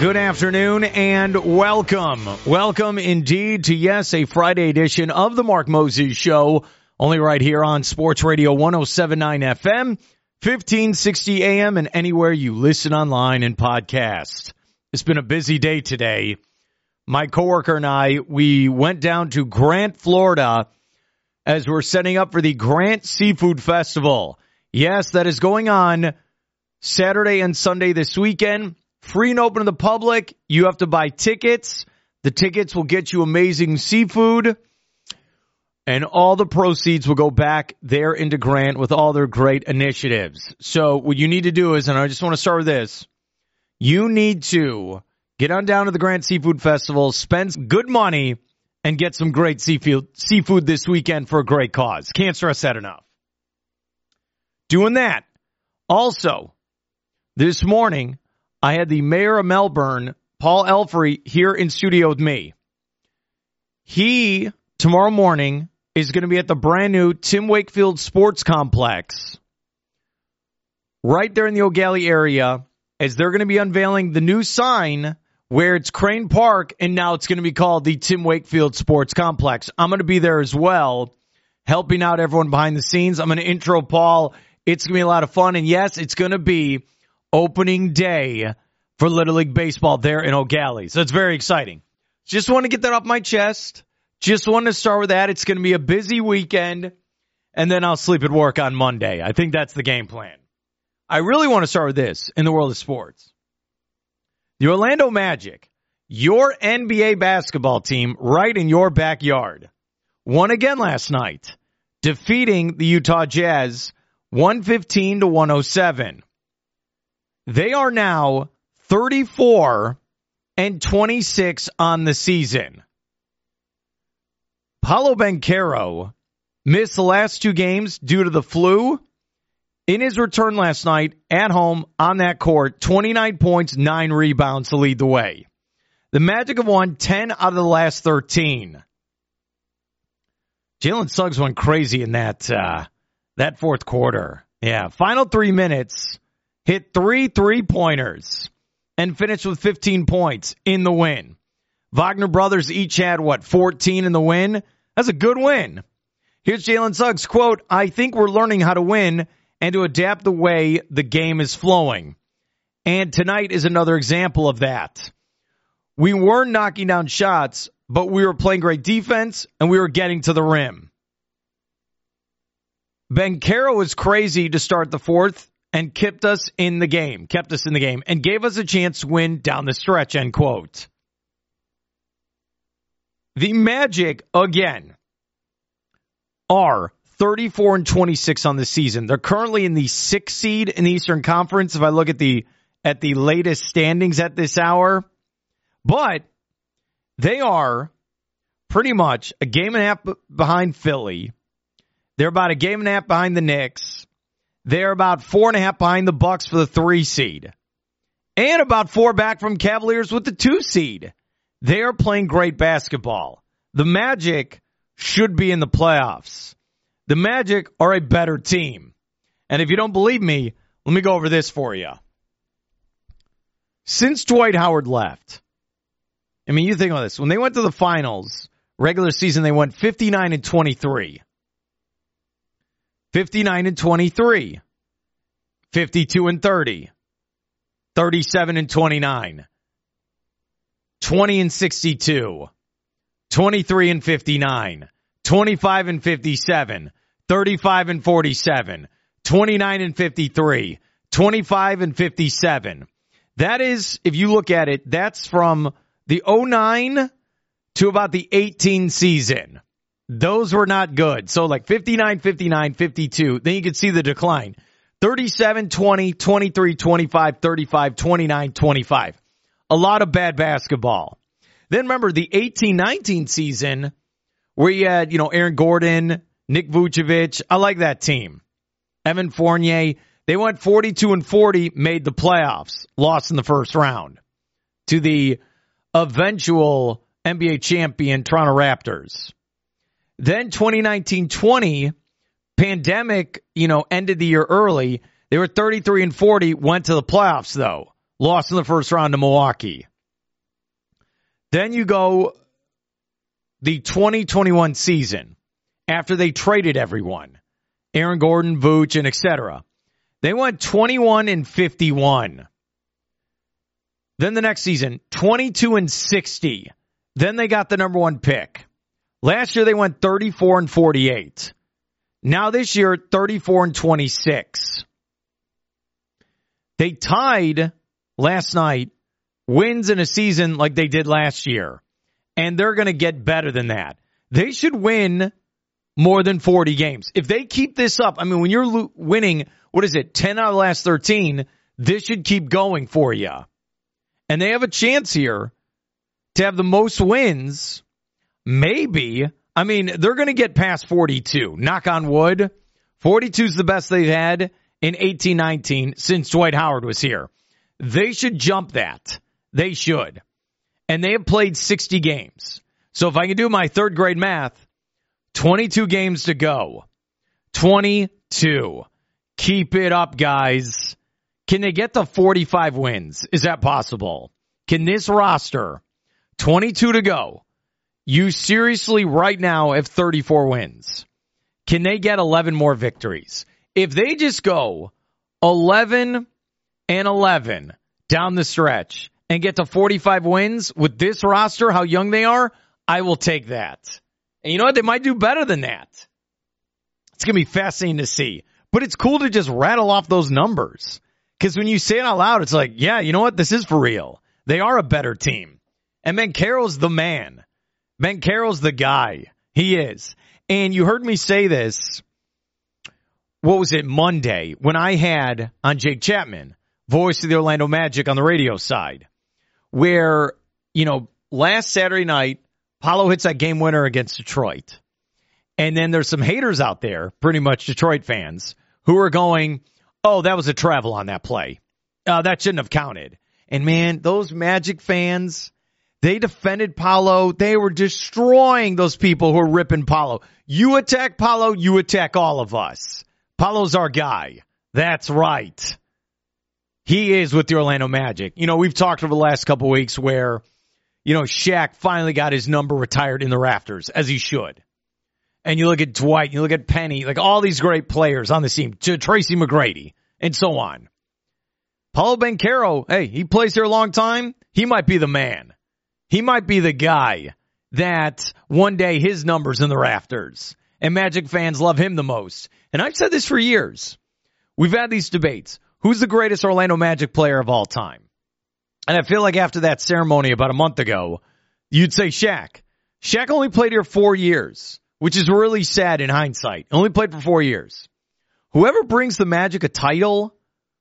Good afternoon and welcome. Welcome indeed to, yes, a Friday edition of the Mark Moses Show, only right here on Sports Radio 1079 FM, 1560 AM, and anywhere you listen online and podcast. It's been a busy day today. My coworker and I, we went down to Grant, Florida as we're setting up for the Grant Seafood Festival. Yes, that is going on Saturday and Sunday this weekend. Free and open to the public. You have to buy tickets. The tickets will get you amazing seafood. And all the proceeds will go back there into Grant with all their great initiatives. So what you need to do is, and I just want to start with this, you need to get on down to the Grant Seafood Festival, spend good money, and get some great seafood, seafood this weekend for a great cause. Can't stress that enough. Doing that. Also, this morning, I had the mayor of Melbourne, Paul Alfrey, here in studio with me. He, tomorrow morning, is going to be at the brand new Tim Wakefield Sports Complex right there in the Gallie area as they're going to be unveiling the new sign where it's Crane Park and now it's going to be called the Tim Wakefield Sports Complex. I'm going to be there as well, helping out everyone behind the scenes. I'm going to intro Paul. It's going to be a lot of fun. And yes, it's going to be opening day for Little League Baseball there in Gallie. So it's very exciting. Just want to get that off my chest. Just want to start with that. It's going to be a busy weekend and then I'll sleep at work on Monday. I think that's the game plan. I really want to start with this in the world of sports. The Orlando Magic, your NBA basketball team right in your backyard, won again last night, defeating the Utah Jazz 115 to 107. They are now 34 and 26 on the season. Paolo Banchero missed the last two games due to the flu. In his return last night at home on that court, 29 points, 9 rebounds to lead the way. The Magic have won 10 out of the last 13. Jalen Suggs went crazy in that uh, that fourth quarter. Yeah, final three minutes, hit three three pointers, and finished with 15 points in the win. Wagner brothers each had what 14 in the win. That's a good win. Here's Jalen Suggs quote: "I think we're learning how to win and to adapt the way the game is flowing." And tonight is another example of that. We were knocking down shots, but we were playing great defense and we were getting to the rim. Ben Banchero was crazy to start the fourth and kept us in the game, kept us in the game, and gave us a chance to win down the stretch, end quote. The Magic, again, are 34 and 26 on the season. They're currently in the sixth seed in the Eastern Conference. If I look at the, at the latest standings at this hour, but they are pretty much a game and a half behind Philly. They're about a game and a half behind the Knicks. They're about four and a half behind the Bucks for the three seed. And about four back from Cavaliers with the two seed. They are playing great basketball. The Magic should be in the playoffs. The Magic are a better team. And if you don't believe me, let me go over this for you. Since Dwight Howard left, I mean, you think about this. When they went to the finals, regular season, they went 59 and 23. 59 and 23. 52 and 30. 37 and 29. 20 and 62. 23 and 59. 25 and 57. 35 and 47. 29 and 53. 25 and 57. That is, if you look at it, that's from the 09 to about the 18 season. Those were not good. So like 59, 59, 52. Then you can see the decline. 37, 20, 23, 25, 35, 29, 25. A lot of bad basketball. Then remember the 18, 19 season where you had, you know, Aaron Gordon, Nick Vucevic. I like that team. Evan Fournier. They went 42 and 40, made the playoffs, lost in the first round to the eventual NBA champion Toronto Raptors. Then 2019-20 pandemic, you know, ended the year early. They were 33 and 40, went to the playoffs though. Lost in the first round to Milwaukee. Then you go the 2021 season after they traded everyone, Aaron Gordon, Vooch, and etc. They went 21 and 51. Then the next season, 22 and 60. Then they got the number one pick. Last year they went 34 and 48. Now this year, 34 and 26. They tied last night wins in a season like they did last year. And they're going to get better than that. They should win more than 40 games. If they keep this up, I mean, when you're lo- winning, what is it, 10 out of the last 13, this should keep going for you. And they have a chance here to have the most wins. Maybe. I mean, they're going to get past 42. Knock on wood. 42 is the best they've had in 1819 since Dwight Howard was here. They should jump that. They should. And they have played 60 games. So if I can do my third grade math, 22 games to go. 22. Keep it up, guys. Can they get to 45 wins? Is that possible? Can this roster, 22 to go, you seriously right now have 34 wins? Can they get 11 more victories? If they just go 11 and 11 down the stretch and get to 45 wins with this roster, how young they are, I will take that. And you know what? They might do better than that. It's going to be fascinating to see. But it's cool to just rattle off those numbers. Because when you say it out loud, it's like, yeah, you know what? This is for real. They are a better team. And Banchero's the man. Banchero's the guy. He is. And you heard me say this, what was it, Monday, when I had on Jake Chapman, voice of the Orlando Magic on the radio side, where, you know, last Saturday night, Paolo hits that game winner against Detroit. And then there's some haters out there, pretty much Detroit fans, who are going, oh, that was a travel on that play. Uh, that shouldn't have counted. And man, those Magic fans, they defended Paolo. They were destroying those people who are ripping Paolo. You attack Paolo, you attack all of us. Paolo's our guy. That's right. He is with the Orlando Magic. You know, we've talked over the last couple weeks where you know, Shaq finally got his number retired in the rafters, as he should. And you look at Dwight, you look at Penny, like all these great players on the team, to Tracy McGrady, and so on. Paolo Banchero, hey, he plays here a long time. He might be the man. He might be the guy that one day his number's in the rafters. And Magic fans love him the most. And I've said this for years. We've had these debates. Who's the greatest Orlando Magic player of all time? And I feel like after that ceremony about a month ago, you'd say Shaq. Shaq only played here four years, which is really sad in hindsight. Only played for four years. Whoever brings the Magic a title,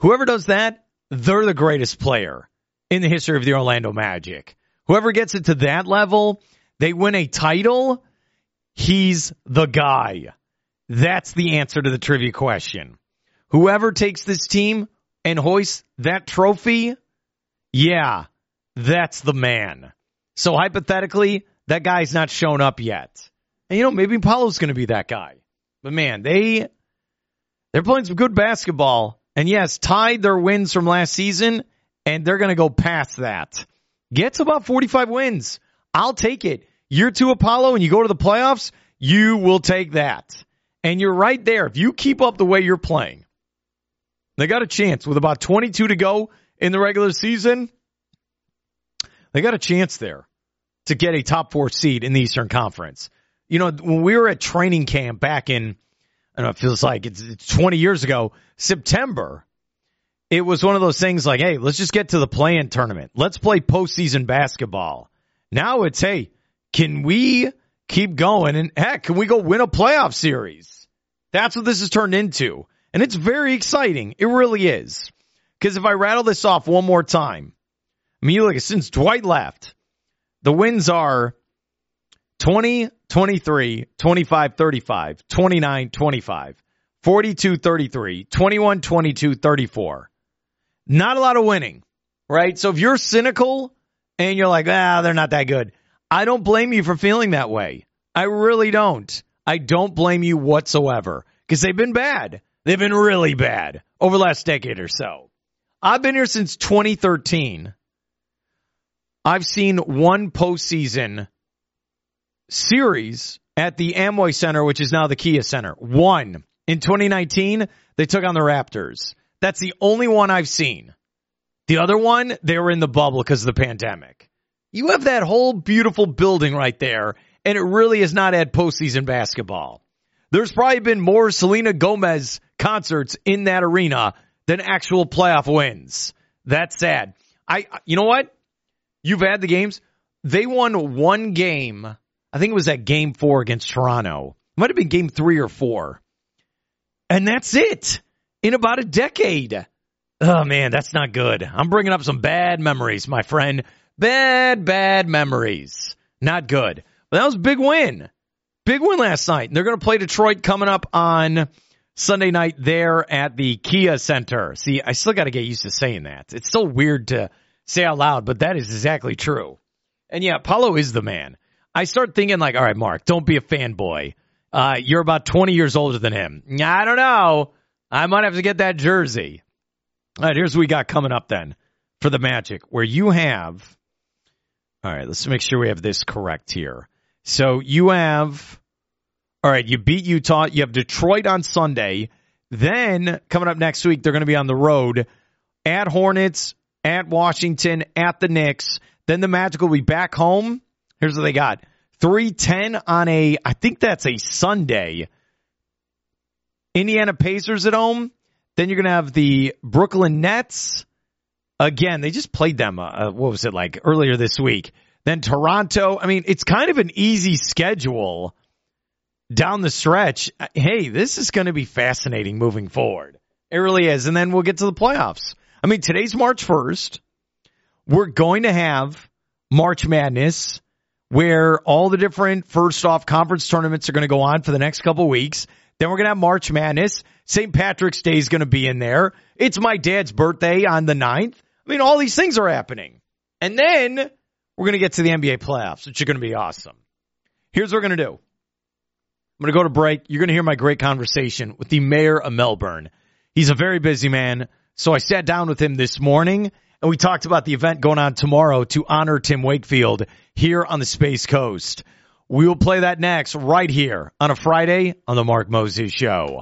whoever does that, they're the greatest player in the history of the Orlando Magic. Whoever gets it to that level, they win a title, he's the guy. That's the answer to the trivia question. Whoever takes this team and hoists that trophy, yeah, that's the man. So hypothetically, that guy's not shown up yet. And you know, maybe Paolo's going to be that guy. But man, they they're playing some good basketball. And yes, tied their wins from last season, and they're going to go past that. Get to about 45 wins. I'll take it. Year two Apollo and you go to the playoffs, you will take that. And you're right there. If you keep up the way you're playing, they got a chance with about 22 to go in the regular season, they got a chance there to get a top four seed in the Eastern Conference. You know, when we were at training camp back in, I don't know, it feels like it's, it's 20 years ago, September, it was one of those things like, hey, let's just get to the play-in tournament. Let's play postseason basketball. Now it's, hey, can we keep going? And heck, can we go win a playoff series? That's what this has turned into. And it's very exciting. It really is. Because if I rattle this off one more time, I mean, look, since Dwight left, the wins are 20, 23, 25, 35, 29, 25, 42, 33, 21, 22, 34. Not a lot of winning, right? So if you're cynical and you're like, ah, they're not that good, I don't blame you for feeling that way. I really don't. I don't blame you whatsoever because they've been bad. They've been really bad over the last decade or so. I've been here since 2013. I've seen one postseason series at the Amway Center, which is now the Kia Center. One. In 2019, they took on the Raptors. That's the only one I've seen. The other one, they were in the bubble because of the pandemic. You have that whole beautiful building right there, and it really has not had postseason basketball. There's probably been more Selena Gomez concerts in that arena than actual playoff wins. That's sad. I, you know what? You've had the games. They won one game. I think it was that game four against Toronto. It might have been game three or four. And that's it in about a decade. Oh man, that's not good. I'm bringing up some bad memories, my friend. Bad, bad memories. Not good. But that was a big win. Big win last night. And they're going to play Detroit coming up on Sunday night there at the Kia Center. See, I still got to get used to saying that. It's so weird to say out loud, but that is exactly true. And yeah, Paolo is the man. I start thinking like, all right, Mark, don't be a fanboy. Uh, you're about 20 years older than him. I don't know. I might have to get that jersey. All right, here's what we got coming up then for the Magic, where you have. All right, let's make sure we have this correct here. So you have. All right, you beat Utah. You have Detroit on Sunday. Then coming up next week, they're going to be on the road at Hornets, at Washington, at the Knicks. Then the Magic will be back home. Here's what they got 310 on a, I think that's a Sunday. Indiana Pacers at home. Then you're going to have the Brooklyn Nets. Again, they just played them, uh, what was it like earlier this week? Then Toronto. I mean, it's kind of an easy schedule down the stretch. Hey, this is going to be fascinating moving forward. It really is. And then we'll get to the playoffs. I mean, today's March 1st. We're going to have March Madness where all the different first off conference tournaments are going to go on for the next couple weeks. Then we're going to have March Madness. St. Patrick's Day is going to be in there. It's my dad's birthday on the 9th. I mean, all these things are happening. And then we're going to get to the NBA playoffs, which are going to be awesome. Here's what we're going to do. I'm going to go to break. You're going to hear my great conversation with the mayor of Melbourne. He's a very busy man. So I sat down with him this morning and we talked about the event going on tomorrow to honor Tim Wakefield here on the Space Coast. We will play that next right here on a Friday on the Mark Moses Show.